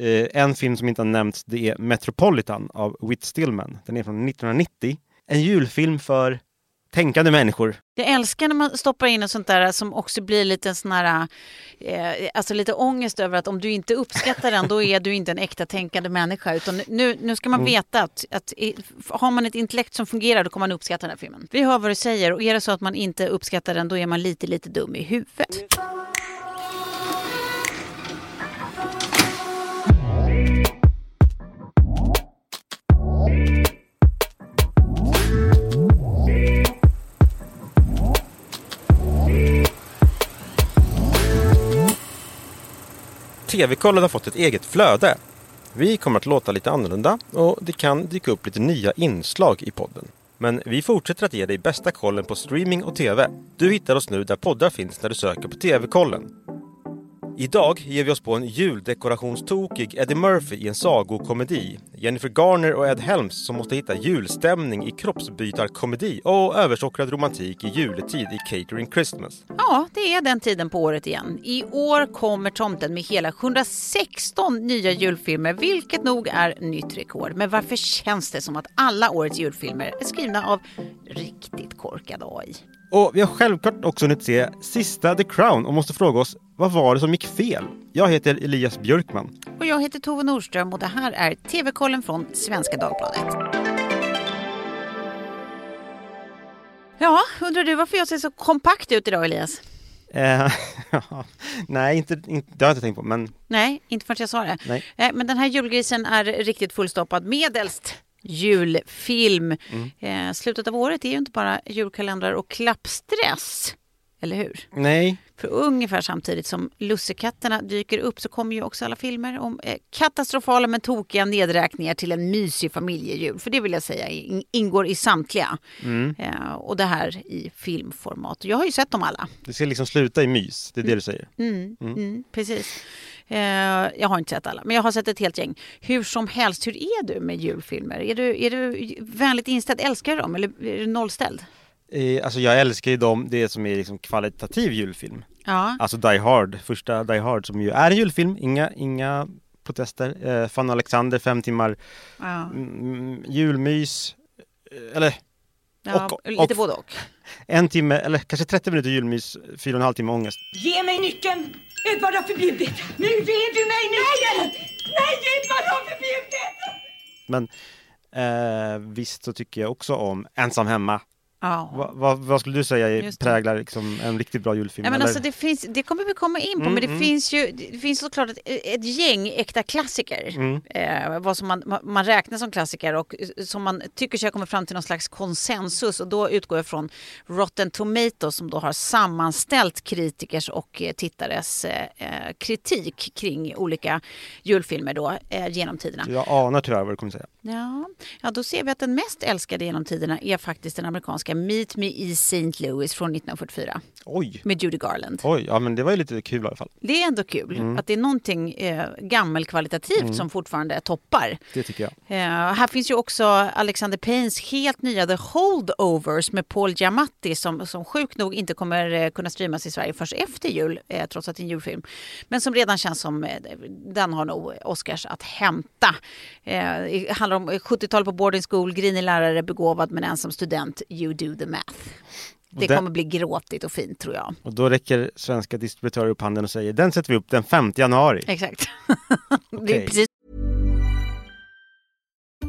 Eh, en film som inte har nämnts det är Metropolitan av Whit Stillman. Den är från 1990. En julfilm för tänkande människor. Jag älskar när man stoppar in ett sånt där som också blir lite sån här, eh, alltså lite ångest över att om du inte uppskattar den då är du inte en äkta tänkande människa. Utan nu, nu ska man Mm. veta att, att har man ett intellekt som fungerar då kommer man uppskatta den här filmen. Vi hör vad du säger och är det så att man inte uppskattar den då är man lite, lite dum i huvudet. TV-kollen har fått ett eget flöde. Vi kommer att låta lite annorlunda och det kan dyka upp lite nya inslag i podden. Men vi fortsätter att ge dig bästa kollen på streaming och TV. Du hittar oss nu där poddar finns när du söker på TV-kollen. Idag ger vi oss på en juldekorationstokig Eddie Murphy i en sagokomedi. Jennifer Garner och Ed Helms som måste hitta julstämning i kroppsbytarkomedi och översockrad romantik i juletid i Catering Christmas. Ja, det är den tiden på året igen. I år kommer tomten med hela 116 nya julfilmer, vilket nog är nytt rekord. Men varför känns det som att alla årets julfilmer är skrivna av riktigt korkad AI? Och vi har självklart också hunnit se sista The Crown och måste fråga oss vad var det som gick fel? Jag heter Elias Björkman. Och jag heter Tove Nordström och det här är TV-kollen från Svenska Dagbladet. Ja, undrar du varför jag ser så kompakt ut idag Elias? Eh, nej, inte, inte, det har jag inte tänkt på, men Nej, inte förrän jag sa det. Nej. Eh, Men den här julgrisen är riktigt fullstoppad medelst julfilm. Mm. Eh, slutet av året är ju inte bara julkalendrar och klappstress. Eller hur? nej. För ungefär samtidigt som lussekatterna dyker upp så kommer ju också alla filmer om eh, katastrofala men tokiga nedräkningar till en mysig familjejul. För det vill jag säga in- ingår i samtliga. Mm. Eh, och det här i filmformat. Jag har ju sett dem alla. Det ska liksom sluta i mys, det är det du säger. Mm, mm. precis. Eh, jag har inte sett alla, men jag har sett ett helt gäng. Hur som helst, hur är du med julfilmer? Är du, är du vänligt inställd? Älskar du dem eller är du nollställd? Eh, alltså jag älskar ju dem, det som är liksom kvalitativ julfilm. Ja. Alltså Die Hard, första Die Hard som ju är en julfilm, inga, inga protester. Eh, Fanny Alexander, fem timmar ja. mm, julmys. Eh, Eller ja Och- lite och- både och. en timme, eller kanske 30 minuter julmys, fyra och en halv timme ångest. Ge mig nyckeln! Edvard har förbjudit. Nu ger du mig nyckeln! Nej, Edvard har förbjudit! Men eh, visst så tycker jag också om Ensam hemma. Ja. Va, va, vad skulle du säga präglar liksom en riktigt bra julfilm? Ja, men eller? alltså det, finns, det kommer vi komma in på, Mm, men det mm. finns ju det finns såklart ett, ett gäng äkta klassiker. Mm. Eh, vad som man, man- man räknar som klassiker och eh, som man tycker sig ha kommit fram till någon slags konsensus. Och då utgår jag från Rotten Tomatoes som då har sammanställt kritikers och eh, tittares eh, eh, kritik kring olika julfilmer då, eh, genom tiderna. Jag anar tyvärr vad du kommer säga. Ja, ja, då ser vi att den mest älskade genom tiderna är faktiskt den amerikanska Meet Me i St. Louis från 1944 Oj! med Judy Garland. Oj, ja men det var ju lite kul i alla fall. Det är ändå kul Mm. att det är någonting eh, gammelkvalitativt som fortfarande toppar. Det tycker jag. Eh, här finns ju också Alexander Paynes helt nya The Holdovers med Paul Giamatti som, som sjukt nog inte kommer eh, kunna streamas i Sverige först efter jul, eh, trots att det är en julfilm. Men som redan känns som, eh, den har nog Oscars att hämta. Eh, handlar om 70-tal på boarding school, grinig lärare, begåvad men ensam student, you do the math. Det den- kommer bli gråtigt och fint tror jag. Och då räcker svenska distributörer upp handen och säger den sätter vi upp den 5 januari. Exakt. det är Okej. precis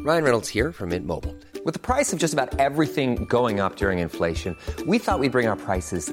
Ryan Reynolds here from Mint Mobile. With the price of just about everything going up during inflation, we thought we'd bring our prices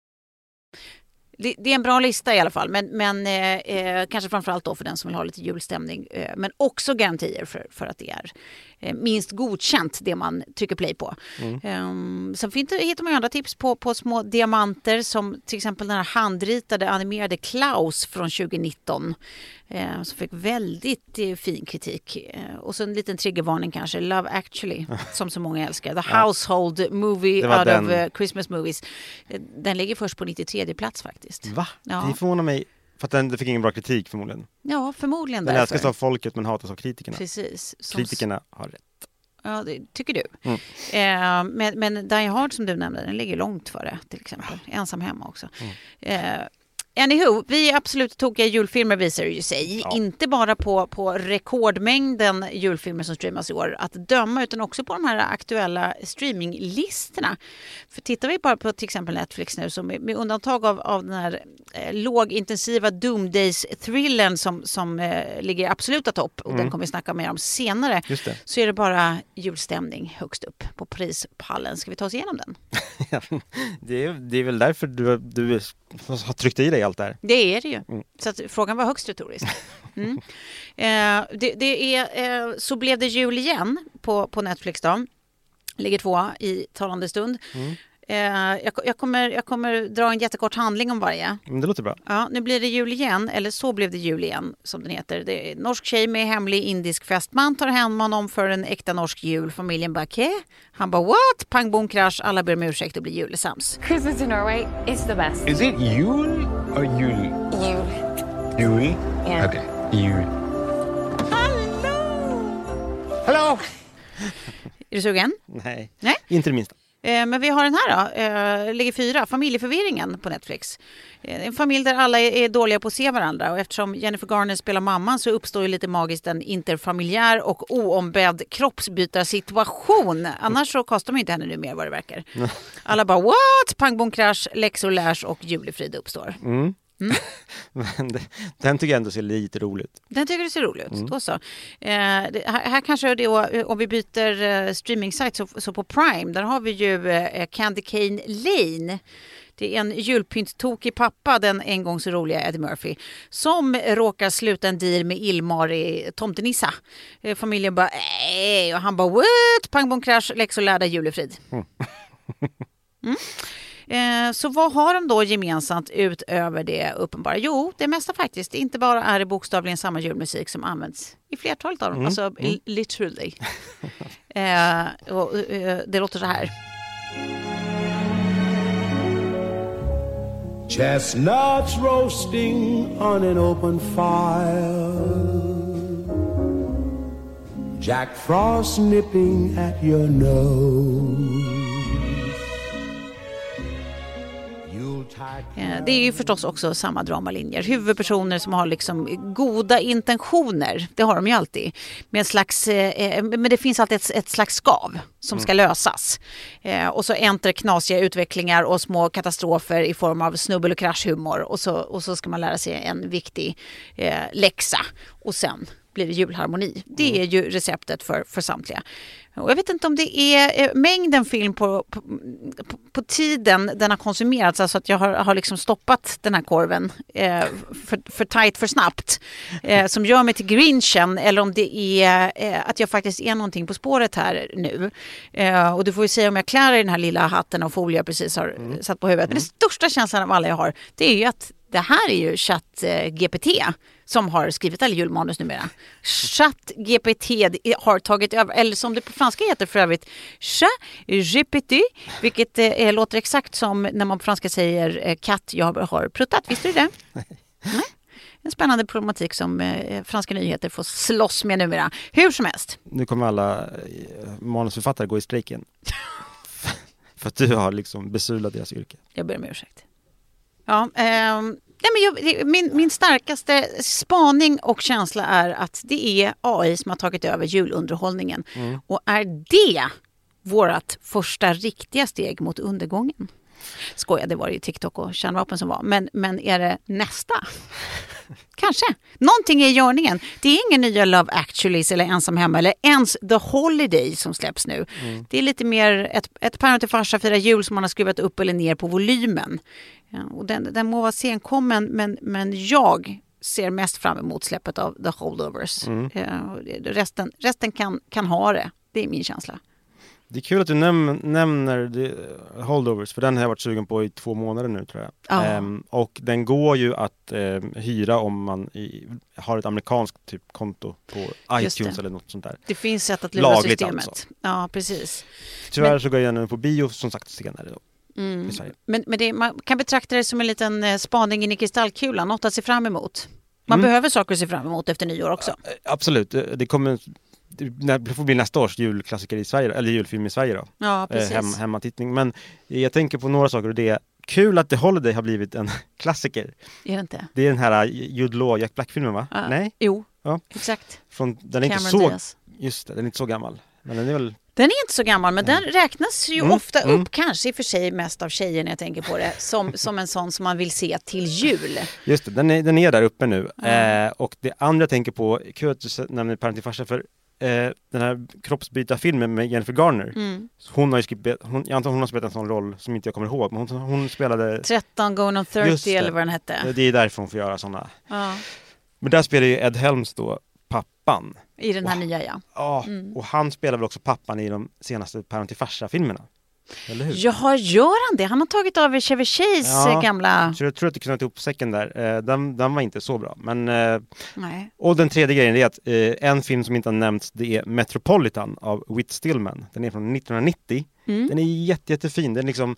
Det, det är en bra lista i alla fall, men, men eh, eh, kanske framförallt då för den som vill ha lite julstämning. Eh, men också garantier för, för att det är minst godkänt det man trycker play på. Mm. sen finns det, hittar man ju andra tips på, på små diamanter som till exempel den här handritade animerade Klaus från 2019. Eh, som fick väldigt eh, fin kritik. Eh, och så en liten triggervarning kanske. Love actually, som så många älskar. The household movie out den. of eh, Christmas movies. Eh, Den ligger först på 93 plats faktiskt. Va? Ja. Det förvånar mig. För att den den fick ingen bra kritik förmodligen. Ja, förmodligen Den därför. älskas av folket men hatas av kritikerna. Precis. Som Kritikerna har rätt. Ja, det tycker du. Mm. Eh, men, men Die Hard som du nämnde, den ligger långt före till exempel. Ensam hemma också. Mm. Eh, Anywho, vi är absolut tokiga julfilmer visar det ju sig. Inte bara på, på rekordmängden julfilmer som streamas i år att döma utan också på de här aktuella streaminglistorna. För tittar vi bara på till exempel Netflix nu så med, undantag av, av den här eh, lågintensiva Doomdays-thrillern som, som eh, ligger i absoluta topp och den kommer vi snacka mer om senare Mm. Så är det bara julstämning högst upp på prispallen. Ska vi ta oss igenom den? det, är, det är väl därför du, du har tryckt i dig allt det här. Det är det ju. Mm. Så frågan var högst retorisk. Mm. Eh, det, det är eh, Så blev det jul igen på, på Netflix då. Ligger tvåa i talande stund. Mm. Eh, jag, jag, kommer, jag kommer dra en jättekort handling om varje. Men det låter bra. Ja, nu blir det jul igen, eller Så blev det jul igen som den heter. Det är en norsk tjej med hemlig indisk fästman tar hem honom för en äkta norsk jul. Familjen bara "Kä?" Han bara what? Pang bom krasch, alla ber om ursäkt och blir julesams. Christmas in Norway is the best. Is it Yule or Yule? You. Yule? Yeah. Okay, Yule. Hello! Är du sugen? Nej, Nej. inte det minsta. Eh, Men vi har den här då, eh, ligger fyra, Familjeförvirringen på Netflix. Eh, En familj där alla är dåliga på att se varandra och eftersom Jennifer Garner spelar mamman så uppstår ju lite magiskt en interfamiljär och oombedd kroppsbytarsituation. Annars så kostar man inte henne nu mer vad det verkar. Alla bara what? Pang bom krasch, läxor lärs och julefrid uppstår. Men det, den tycker jag ändå ser lite roligt ut. Den tycker du ser rolig ut. Då så. Eh, det, här, här kanske det, är- om vi byter eh, streaming-sajt så, så på Prime där har vi ju eh, Candy Cane Lane. Det är en julpynttokig pappa, den en gång så roliga Eddie Murphy, som råkar sluta en deal med Ilmari Tomtenissa. Eh, familjen bara äh, och han bara what? Pang bom krasch, läxor lärda, julefrid. Mm. Eh, Så vad har de då gemensamt utöver det uppenbara? Jo, det mesta faktiskt. Inte bara är det bokstavligen samma julmusik som används i flertalet av dem. Alltså li- literally. eh, och, eh, det låter så här. Chestnuts roasting on an open fire. Jack Frost nipping at your nose. Det är ju förstås också samma dramalinjer. Huvudpersoner som har liksom goda intentioner, det har de ju alltid. Med en slags, eh, men det finns alltid ett, ett slags skav som ska lösas. Eh, och så enter knasiga utvecklingar och små katastrofer i form av snubbel och kraschhumor. Och så, och så ska man lära sig en viktig eh, läxa. Och sen blir det julharmoni. Det är ju receptet för, för samtliga. Och jag vet inte om det är eh, mängden film på, på, på, på tiden den har konsumerats, alltså att jag har, har liksom stoppat den här korven eh, för, för tajt för snabbt, eh, som gör mig till grinchen, eller om det är eh, att jag faktiskt är någonting på spåret här nu. Eh, och du får ju säga om jag klär i den här lilla hatten och folie jag precis har eh, satt på huvudet. Men den största känslan av alla jag har, det är ju att det här är ju ChatGPT som har skrivit alla julmanus numera. ChatGPT har tagit över, eller som det på franska heter för övrigt, ChatGPT, vilket eh, låter exakt som när man på franska säger eh, katt, jag har pruttat. Visste du det? Nej. En spännande problematik som eh, franska nyheter får slåss med numera. Hur som helst. Nu kommer alla eh, manusförfattare gå i strejken. För att du har liksom besudlat deras yrke. Jag ber om ursäkt. Ja, ehm, nej men jag, min, min starkaste spaning och känsla är att det är AI som har tagit över julunderhållningen. Och är det vårt första riktiga steg mot undergången? Skoja, det var ju TikTok och kärnvapen som var. Men, men är det nästa? Kanske. Någonting är i görningen. Det är ingen nya Love actually eller Ensam hemma eller ens The Holiday som släpps nu. Det är lite mer ett, ett päron till farsa firar jul som man har skruvat upp eller ner på volymen. Ja, och den, den må vara senkommen men, men jag ser mest fram emot släppet av The Holdovers. Och det- resten resten kan, kan ha det. Det är min känsla. Det är kul att du näm nämner the Holdovers, för den har jag varit sugen på i två månader nu tror jag. Ja. Ehm, och den går ju att ehm, hyra om man i, har ett amerikanskt typ konto på iTunes eller något sånt där. Det finns sätt att lura Lagligt systemet. alltså. Ja, precis. Tyvärr Men- så går jag gärna på bio som sagt senare då. Mm. i Sverige. Men, men det, man kan betrakta det som en liten eh, spaning in i kristallkulan, något att se fram emot. Man Mm. behöver saker att se fram emot efter nyår också. Absolut, det det kommer det får bli nästa års julklassiker i Sverige, eller julfilm i Sverige då. Ja, Eh, precis. Hem, hemmatittning. Men jag tänker på några saker och det är kul att The Holiday har blivit en klassiker. Är det inte? Det är den här Jude Law, Jack Black-filmen va? Ja. Nej? Jo, Ja. exakt. Från, den är inte Cameron så, Diaz. just det, den är inte så gammal. Men den är väl, Den är inte så gammal, men den räknas ju Mm, ofta mm. upp, kanske i och för sig mest av tjejer när jag tänker på det, som, som en sån som man vill se till jul. just det, den är, den är där uppe nu. Eh, och det andra jag tänker på, kul att du nämner Parent till farsa, för eh, den här kroppsbytarfilmen med Jennifer Garner, Mm. hon har ju skrivit, hon, jag antar hon har spelat en sån roll som inte jag kommer ihåg, men hon, hon spelade 13 going on Just 30 det. eller vad den hette. Det är därför hon får göra sådana. Ja, Men där spelar ju Ed Helms då pappan. I den här Wow. nya ja. Ja, Mm. och han spelar väl också pappan i de senaste Parent till farsa-filmerna? Eller hur? Jaha, gör han det? Han har tagit över Chevy Chase Ja. eh, gamla... Så jag tror att du knöt ihop säcken där. Eh, Den, den var inte så bra. Men, eh, Nej. och den tredje grejen är att en film som inte har nämnts det är Metropolitan av Whit Stillman. Den är från 1990. Mm. Den är jätte, jättefin. Den är liksom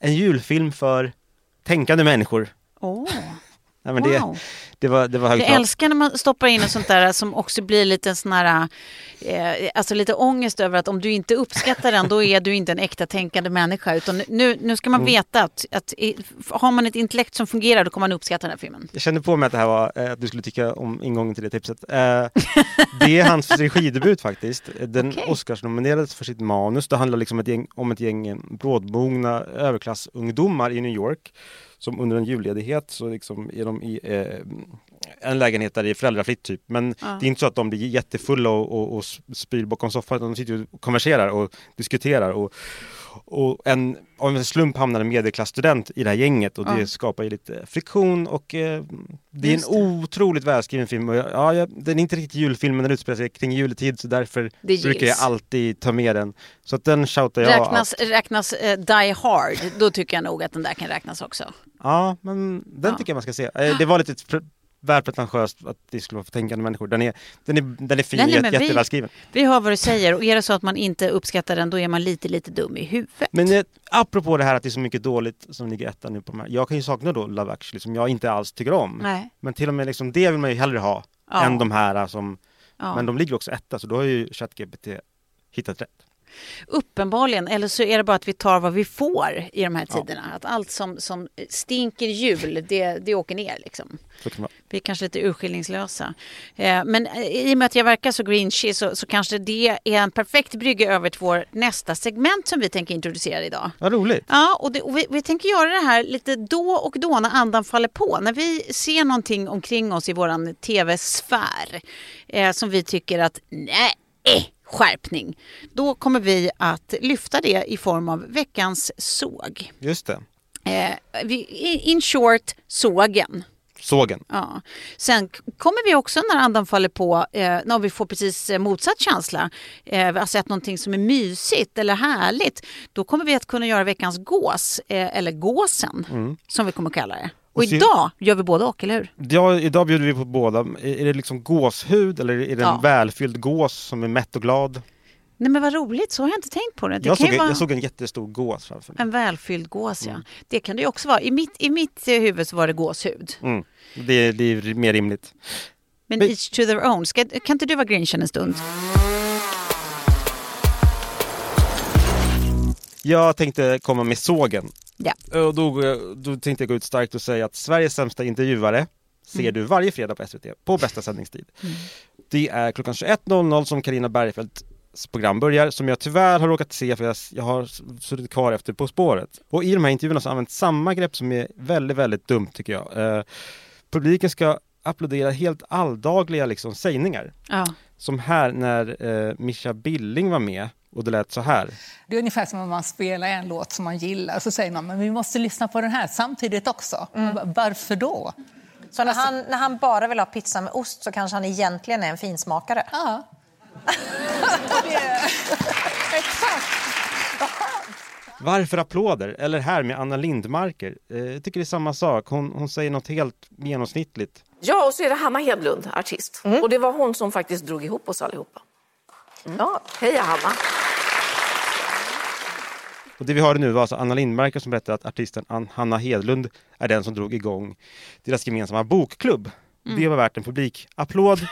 en julfilm för tänkande människor. Åh, Nej, men det, wow. det var, det var högt Jag älskar när man stoppar in och sånt där som också blir lite sån här, eh, alltså lite ångest över att om du inte uppskattar den då är du inte en äkta tänkande människa. Utan nu, nu ska man Mm. veta att, att har man ett intellekt som fungerar då kommer man uppskatta den här filmen. Jag kände på mig att det här var, eh, att du skulle tycka om ingången till det tipset. Eh, det är hans regidebut faktiskt. Den Okej. Oscarsnominerades för sitt manus. Det handlar liksom ett gäng, om ett gäng brådmogna överklassungdomar i New York som under en julledighet så liksom är de i eh, en lägenhet där det är föräldrafritt typ. Men Ja. det är inte så att de blir jättefulla och, och, och spyr bakom soffan utan de sitter och konverserar och diskuterar. Och, och en, av en slump hamnar en medelklassstudent i det här gänget och det Ja. skapar ju lite friktion och eh, det är en det. otroligt välskriven film. Och jag, ja, jag, den är inte riktigt julfilm men den utspelar sig kring juletid så därför brukar jag alltid ta med den. Så att den shoutar jag Räknas, räknas eh, Die Hard, då tycker jag nog att den där kan räknas också. Ja, men den Ja. tycker jag man ska se. Eh, Det var lite väl pretentiöst att det skulle vara för tänkande människor. Den är, den är, den är fin, Nej, nej, jätte, men vi- jättevälskriven. Vi hör vad du säger och är det så att man inte uppskattar den då är man lite, lite dum i huvudet. Men eh, apropå det här att det är så mycket dåligt som ligger etta nu på de här. Jag kan ju sakna då Love actually som jag inte alls tycker om. Nej. Men till och med liksom det vill man ju hellre ha Ja. än de här eh, som... Ja. Men de ligger också etta så då har ju ChatGPT hittat rätt. Uppenbarligen, eller så är det bara att vi tar vad vi får i de här tiderna. Att allt som, som stinker jul, det, det åker ner liksom. Vi är kanske lite urskillningslösa. Eh, men eh, i och med att jag verkar så grinchy så, så kanske det är en perfekt brygga över till vår nästa segment som vi tänker introducera idag. Vad roligt. Ja, och, det, och vi, vi tänker göra det här lite då och då när andan faller på. När vi ser någonting omkring oss i våran tv-sfär eh, som vi tycker att nej, eh, skärpning. Då kommer vi att lyfta det i form av veckans såg. Just det. Eh, in short, sågen. Sågen. Ja. Sen kommer vi också när andan faller på, eh, när vi får precis eh, motsatt känsla, eh, vi har sett någonting som är mysigt eller härligt, då kommer vi att kunna göra veckans gås, eh, eller gåsen, som vi kommer kalla det. Och idag gör vi både och, eller hur? Ja, idag bjuder vi på båda. Är det liksom gåshud eller är det en Ja. välfylld gås som är mätt och glad? Nej men vad roligt, så har jag inte tänkt på det. Det Jag såg, vara jag såg en jättestor gås framför mig. en välfylld gås, ja. Det kan det ju också vara. I mitt, i mitt eh, huvud så var det gåshud. Mm. Det, det är mer rimligt. Men Men- each to their own. Ska, kan inte du vara grinchen en stund? Jag tänkte komma med sågen. Ja. Och då, då tänkte jag gå ut starkt och säga att Sveriges sämsta intervjuare ser Mm. du varje fredag på SVT på bästa sändningstid. Det är klockan 21.00 som Karina Bergfeldts program börjar som jag tyvärr har råkat se för jag, jag har suttit kvar efter På spåret. Och i de här intervjuerna så används samma grepp som är väldigt, väldigt dumt tycker jag. Eh, publiken ska applådera helt alldagliga liksom, sägningar. Ja. Som här när eh, Mischa Billing var med och det lät så här. Det är ungefär som om man spelar en låt som man gillar så säger man men vi måste lyssna på den här samtidigt också. Varför då? Så när han, när han bara vill ha pizza med ost så kanske han egentligen är en finsmakare? Ja. Exakt. Varför applåder? Eller här med Anna Lindmarker. Eh, jag tycker det är samma sak. Hon, hon säger något helt genomsnittligt. Ja, och så är det Hanna Hedlund, artist. Och det var hon som faktiskt drog ihop oss allihopa. Ja, heja Hanna! Och det vi hörde nu var alltså Anna Lindmarker som berättade att artisten Ann- Hanna Hedlund är den som drog igång deras gemensamma bokklubb. Det var värt en publikapplåd.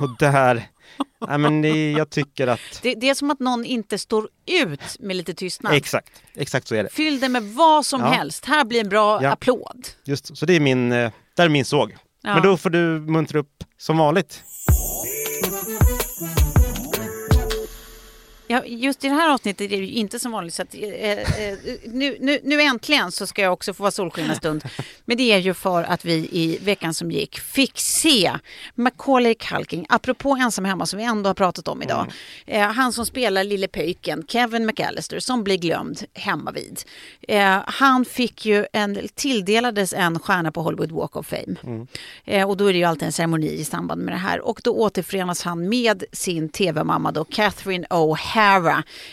Och där, nej men det, jag tycker att, Det, det är som att någon inte står ut med lite tystnad. exakt, exakt så är det. Fyll det med vad som Ja. helst. Här blir en bra Ja. applåd. Just, så det är min, eh, där är min såg. Ja. Men då får du muntra upp som vanligt. Ja, just i det här avsnittet är det ju inte som vanligt. Så att, eh, eh, nu, nu, nu äntligen så ska jag också få vara solsken en stund. Men det är ju för att vi i veckan som gick fick se Macaulay Culkin, apropå ensam hemma som vi ändå har pratat om idag. Eh, han som spelar lille pöjken, Kevin McAllister, som blir glömd hemma vid. Eh, han fick ju en, tilldelades en stjärna på Hollywood Walk of Fame. Eh, och då är det ju alltid en ceremoni i samband med det här. Och då återförenas han med sin tv-mamma då, Catherine O'Hara,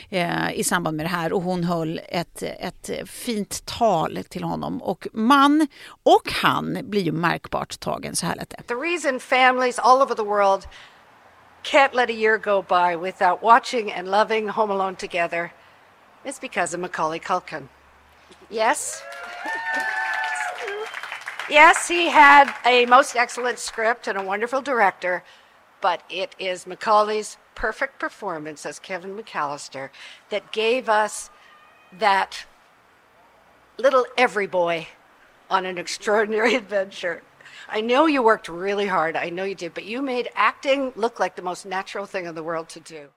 eh, i samband med det här. Och hon höll ett, ett fint tal till honom. Och man och han blir ju märkbart tagen, så här lät det. The reason families all over the world can't let a year go by without watching and loving Home Alone together is because of Macaulay Culkin. Yes. yes, he had a most excellent script and a wonderful director, but it is Macaulay's perfect performance as Kevin McAllister that gave us that little every boy on an extraordinary adventure. I know you worked really hard. I know you did, but you made acting look like the most natural thing in the world to do.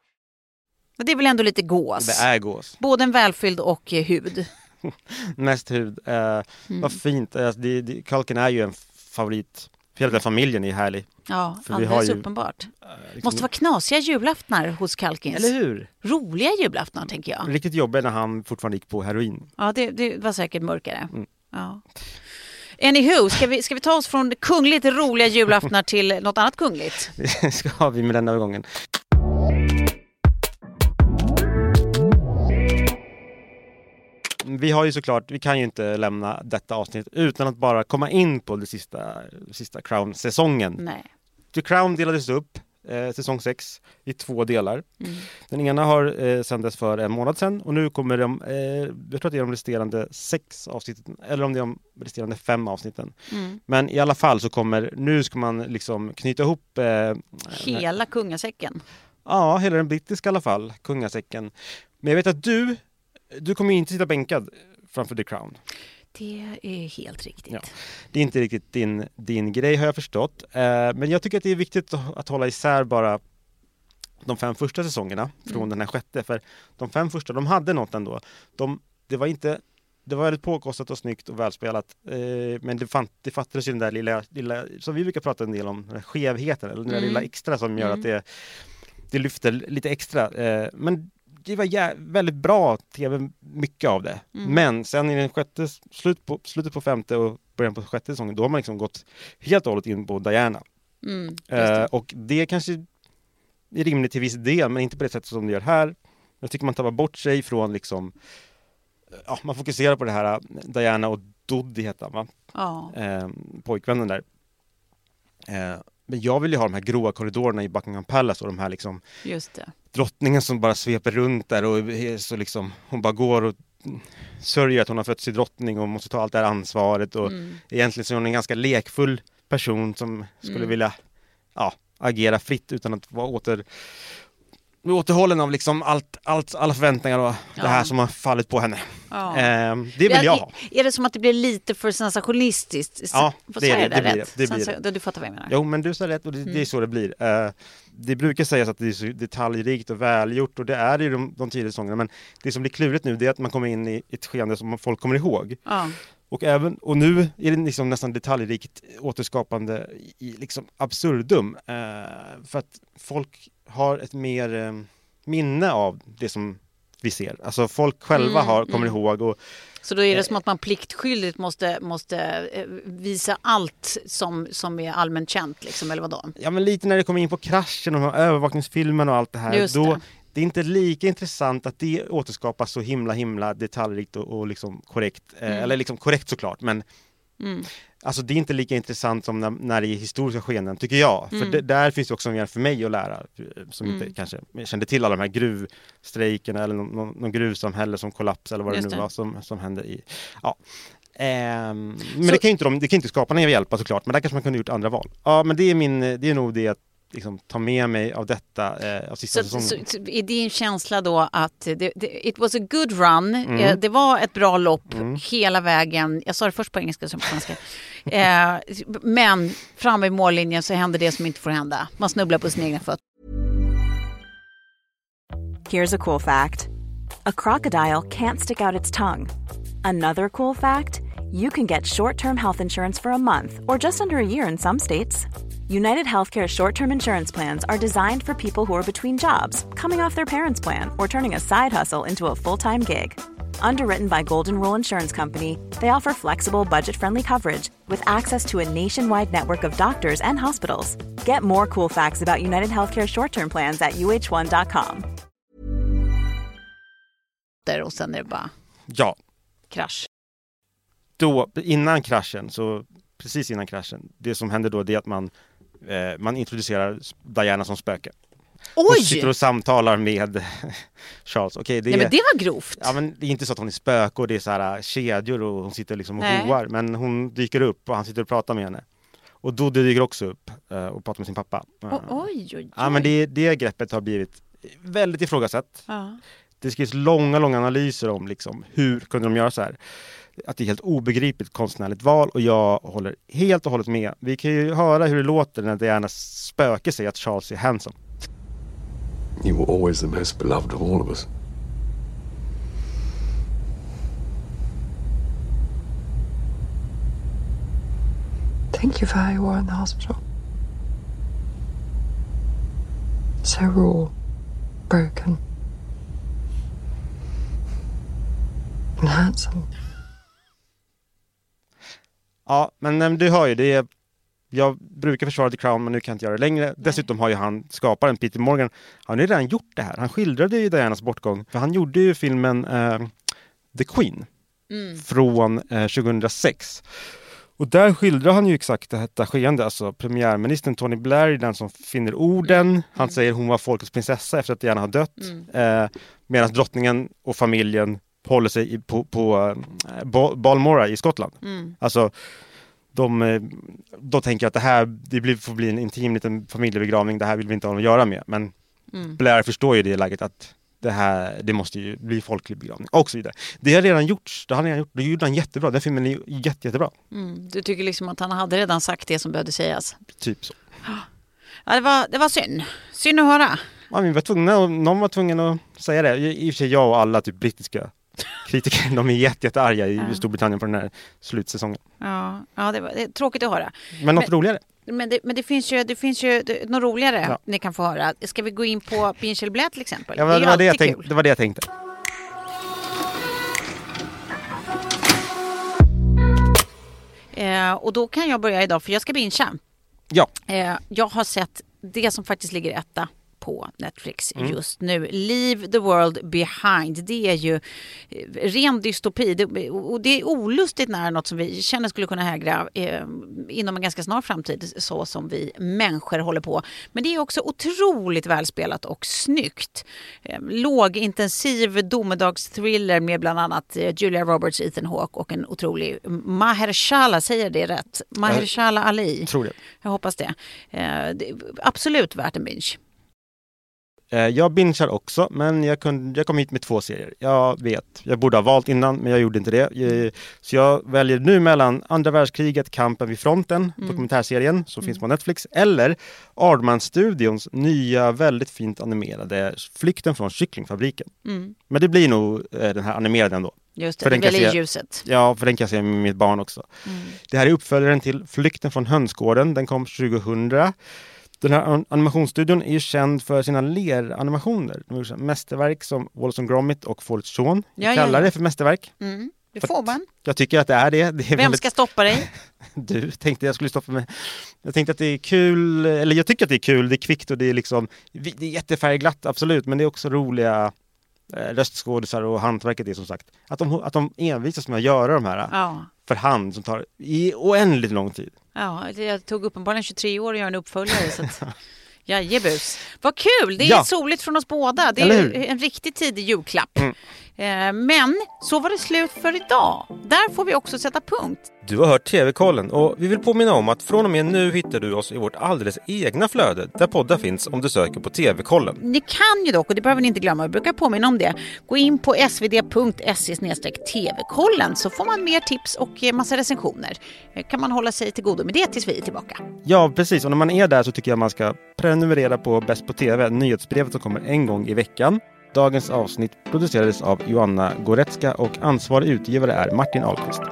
Men det är väl ändå lite gås? Det är gås. Både en välfylld och eh, hud. Mest hud. Eh, Vad fint. Eh, det, det, Culkin är ju en favorit. Hela den familjen är härlig. Ja, För vi har alldeles ju, uppenbart. liksom- Måste vara knasiga julaftnar hos Kalkins. Eller hur? Roliga julaftnar, tänker jag. Riktigt jobbiga när han fortfarande gick på heroin. Ja, det, det var säkert mörkare. Mm. Ja. Anywho, ska vi, ska vi ta oss från kungligt roliga julaftnar till något annat kungligt? Det ska vi med den övergången. Vi har ju såklart, vi kan ju inte lämna detta avsnitt utan att bara komma in på det sista, sista Crown-säsongen. Nej. The Crown delades upp, eh, säsong 6, i två delar. Mm. Den ena har eh, sändes för en månad sedan och nu kommer de, eh, jag tror att det är de resterande sex avsnitten, eller om det är de resterande fem avsnitten. Mm. Men i alla fall så kommer, nu ska man liksom knyta ihop eh, Hela kungasäcken. Ja, hela den brittiska i alla fall, kungasäcken. Men jag vet att du, du kommer ju inte sitta bänkad framför The Crown. Det är helt riktigt. Ja. Det är inte riktigt din, din grej har jag förstått. Eh, men jag tycker att det är viktigt att, hålla isär bara de fem första säsongerna från Mm. den här sjätte. För de fem första, de hade något ändå. De, det var inte det var väldigt påkostat och snyggt och välspelat. Eh, men det, fann, det fattades ju den där lilla, lilla, som vi brukar prata en del om, den skevheten, eller den där Mm. lilla extra som gör Mm. att det, det lyfter lite extra. Eh, men det var jä- väldigt bra tv, mycket av det. Mm. Men sen i den sjätte, slut på, slutet på femte och början på sjätte säsongen, då har man liksom gått helt och hållet in på Diana. Mm, Eh, det. och det kanske är rimligt till viss del, men inte på det sättet som det gör här. Jag tycker man tappar bort sig från liksom, ja, man fokuserar på det här, Diana och Doddy heter han va? Ja. Eh, pojkvännen där. Eh, men jag vill ju ha de här gråa korridorerna i Buckingham Palace och de här liksom Just det. Drottningen som bara sveper runt där och så liksom, hon bara går och sörjer att hon har fötts till drottning och måste ta allt det här ansvaret och Mm. egentligen så är hon en ganska lekfull person som skulle Mm. vilja ja, agera fritt utan att vara åter, återhållen av liksom allt, allt, alla förväntningar och Ja. det här som har fallit på henne. Ja. Ehm, det vill jag ha. Är, det som att det blir lite för sensationalistiskt? Ja, det är säga det. Det blir det. det, blir Sensa- det. Du fattar vad jag menar? Jo, men du sa rätt och det, det är Mm. så det blir. Eh, det brukar sägas att det är så detaljrikt och välgjort och det är det ju de, de tidigare säsongerna. Men det som blir klurigt nu det är att man kommer in i ett skeende som folk kommer ihåg. Ja. Och, även, och nu är det liksom nästan detaljrikt återskapande i liksom absurdum. Eh, för att folk har ett mer eh, minne av det som vi ser. Alltså folk själva Mm, har, kommer mm. ihåg och Så då är det Eh. som att man pliktskyldigt måste, måste eh, visa allt som, som är allmänt känt, liksom, eller vadå? Ja men lite när det kommer in på kraschen och de här övervakningsfilmen och allt det här. Just då, det. det är inte lika intressant att det återskapas så himla himla detaljrikt och, och liksom korrekt. Eh, Mm. Eller liksom korrekt såklart, men Mm. Alltså det är inte lika intressant som när, när det är historiska skeenden, tycker jag. För Mm. det, där finns det också mer för mig att lära, som Mm. inte kanske kände till alla de här gruvstrejkerna eller någon, någon, någon gruvsamhälle som kollapsade eller vad Just det nu det. var som, som hände i. Ja. Ehm, men Så- det kan ju inte, de, det kan inte skaparna hjälpa såklart, men där kanske man kunde gjort andra val. Ja, men det är, min, det är nog det att liksom, ta med mig av detta, eh, av sista Så, säsongen. så, så är din känsla då att det, det, it was a good run, Mm. eh, det var ett bra lopp Mm. hela vägen. Jag sa det först på engelska som på svenska. eh, men framme i mållinjen så händer det som inte får hända. Man snubblar på sina egna fötter. Here's a cool fact a crocodile can't stick out its tongue. Another cool fact you can get short term health insurance for a month or just under a year in some states. United Healthcare short term insurance plans are designed for people who are between jobs, coming off their parents' plan, or turning a side hustle into a full time gig. Underwritten by Golden Rule Insurance Company, they offer flexible, budget friendly coverage with access to a nationwide network of doctors and hospitals. Get more cool facts about United Healthcare short term plans at uh1.com. Och sen är det bara Ja, krasch. då, innan kraschen, så precis innan kraschen, det som händer då det är att man, eh, man introducerar Diana som spöke. Hon Oj! sitter och samtalar med Charles. Okej, det, Nej, är, men det var grovt. ja, men det är inte så att hon är spöke och det är så här äh, kedjor och hon sitter liksom och Nej. hoar. Men hon dyker upp och han sitter och pratar med henne. Och då dyker också upp eh, och pratar med sin pappa. O- oj, oj, oj. Ja, men det, det greppet har blivit väldigt ifrågasatt. Ja. Det skrivs långa, långa analyser om liksom, hur kunde de göra så här. Att det är helt obegripligt konstnärligt val och jag håller helt och hållet med. Vi kan ju höra hur det låter när Dianas spöke säger att Charles är handsome. You were always the most beloved of all of us. Thank you for how you were in the hospital. So raw, broken, and handsome. Ja, men du hör ju, det är, jag brukar försvara The Crown men nu kan jag inte göra det längre. Dessutom har ju han, skaparen Peter Morgan, han har ju redan gjort det här. Han skildrade ju Dianas bortgång. För han gjorde ju filmen eh, The Queen Mm. från eh, 2006. Och där skildrar han ju exakt detta skeende. Alltså premiärministern Tony Blair är den som finner orden. Han säger hon var folkets prinsessa efter att Diana har dött. Mm. Eh, Medan drottningen och familjen håller sig på, på eh, Ba- Balmora i Skottland. Mm. Alltså, de, eh, de tänker att det här det blir, får bli en intim liten familjebegravning, det här vill vi inte ha att göra med. Men Mm. Blair förstår ju det läget att det här, det måste ju bli folklig begravning och så vidare. Det har redan gjorts, det har redan gjort, det gjorde han jättebra, den filmen är jätte, jättebra. Mm. Du tycker liksom att han hade redan sagt det som behövde sägas. Typ så. Ja, det, var, det var synd. Synd att höra. Ja, vi var tvungna, någon var tvungen att säga det. I i och för sig jag och alla typ brittiska kritiker, de är jätte, jättearga i Ja. Storbritannien på den här slutsäsongen. Ja, ja det, var, det är tråkigt att höra. Men något roligare. Men det, men det finns ju, det finns ju det, något roligare Ja. ni kan få höra. Ska vi gå in på eller Blä till exempel? Ja, det, ju var det, jag tänkte, kul. det var det jag tänkte. Eh, och då kan jag börja idag för jag ska bingea. Ja. Eh, jag har sett det som faktiskt ligger etta på Netflix Mm. just nu. Leave the world behind. Det är ju eh, ren dystopi. Det, och det är olustigt nära något som vi känner skulle kunna hägra eh, inom en ganska snar framtid så som vi människor håller på. Men det är också otroligt välspelat och snyggt. Eh, lågintensiv domedagsthriller med bland annat eh, Julia Roberts, Ethan Hawke och en otrolig Mahershala, säger det rätt? Mahershala Ali. Tror det. Jag hoppas det. Eh, det absolut värt en binge. Eh, Jag bingear också, men jag, kunde, jag kom hit med två serier. Jag vet, jag borde ha valt innan, men jag gjorde inte det. Eh, Så jag väljer nu mellan andra världskriget, Kampen vid fronten, Mm. dokumentärserien som finns på Netflix, eller Aardman-studions nya, väldigt fint animerade Flykten från kycklingfabriken. Mm. Men det blir nog eh, den här animerade ändå. Just det, För den kan väl jag i se- ljuset. Ja, för den kan jag se med mitt barn också. Mm. Det här är uppföljaren till Flykten från hönsgården. Den kom 2000. Den här an- animationsstudion är ju känd för sina leranimationer. Mästerverk som Wallace and Gromit och Fårets son. Ja, kallar ja. det för mästerverk. Mm. Det För får man. Jag tycker att det är det. det är Vem väldigt... ska stoppa dig? Du tänkte jag skulle stoppa mig. Jag tänkte att det är kul, eller jag tycker att det är kul, det är kvickt och det är liksom, det är jättefärgglatt absolut, men det är också roliga eh, röstskådisar och hantverket är som sagt, att de, att de envisas med att göra de här Ja. För hand som tar i oändligt lång tid. Ja, jag tog uppenbarligen 23 år att göra en uppföljare. Så att... Jajebus. Vad kul! Det är Ja. soligt från oss båda. Det är en riktigt tidig julklapp. Mm. Eh, Men så var det slut för idag. Där får vi också sätta punkt. Du har hört TV-kollen och vi vill påminna om att från och med nu hittar du oss i vårt alldeles egna flöde där poddar finns om du söker på TV-kollen. Ni kan ju dock, och det behöver ni inte glömma, jag brukar påminna om det, gå in på svd.se tv-kollen så får man mer tips och eh, massa recensioner. Eh, kan man hålla sig till godo med det tills vi är tillbaka. Ja, precis. Och när man är där så tycker jag man ska prenumerera på Bäst på TV, nyhetsbrevet som kommer en gång i veckan. Dagens avsnitt producerades av Joanna Goretzka och ansvarig utgivare är Martin Ahlqvist.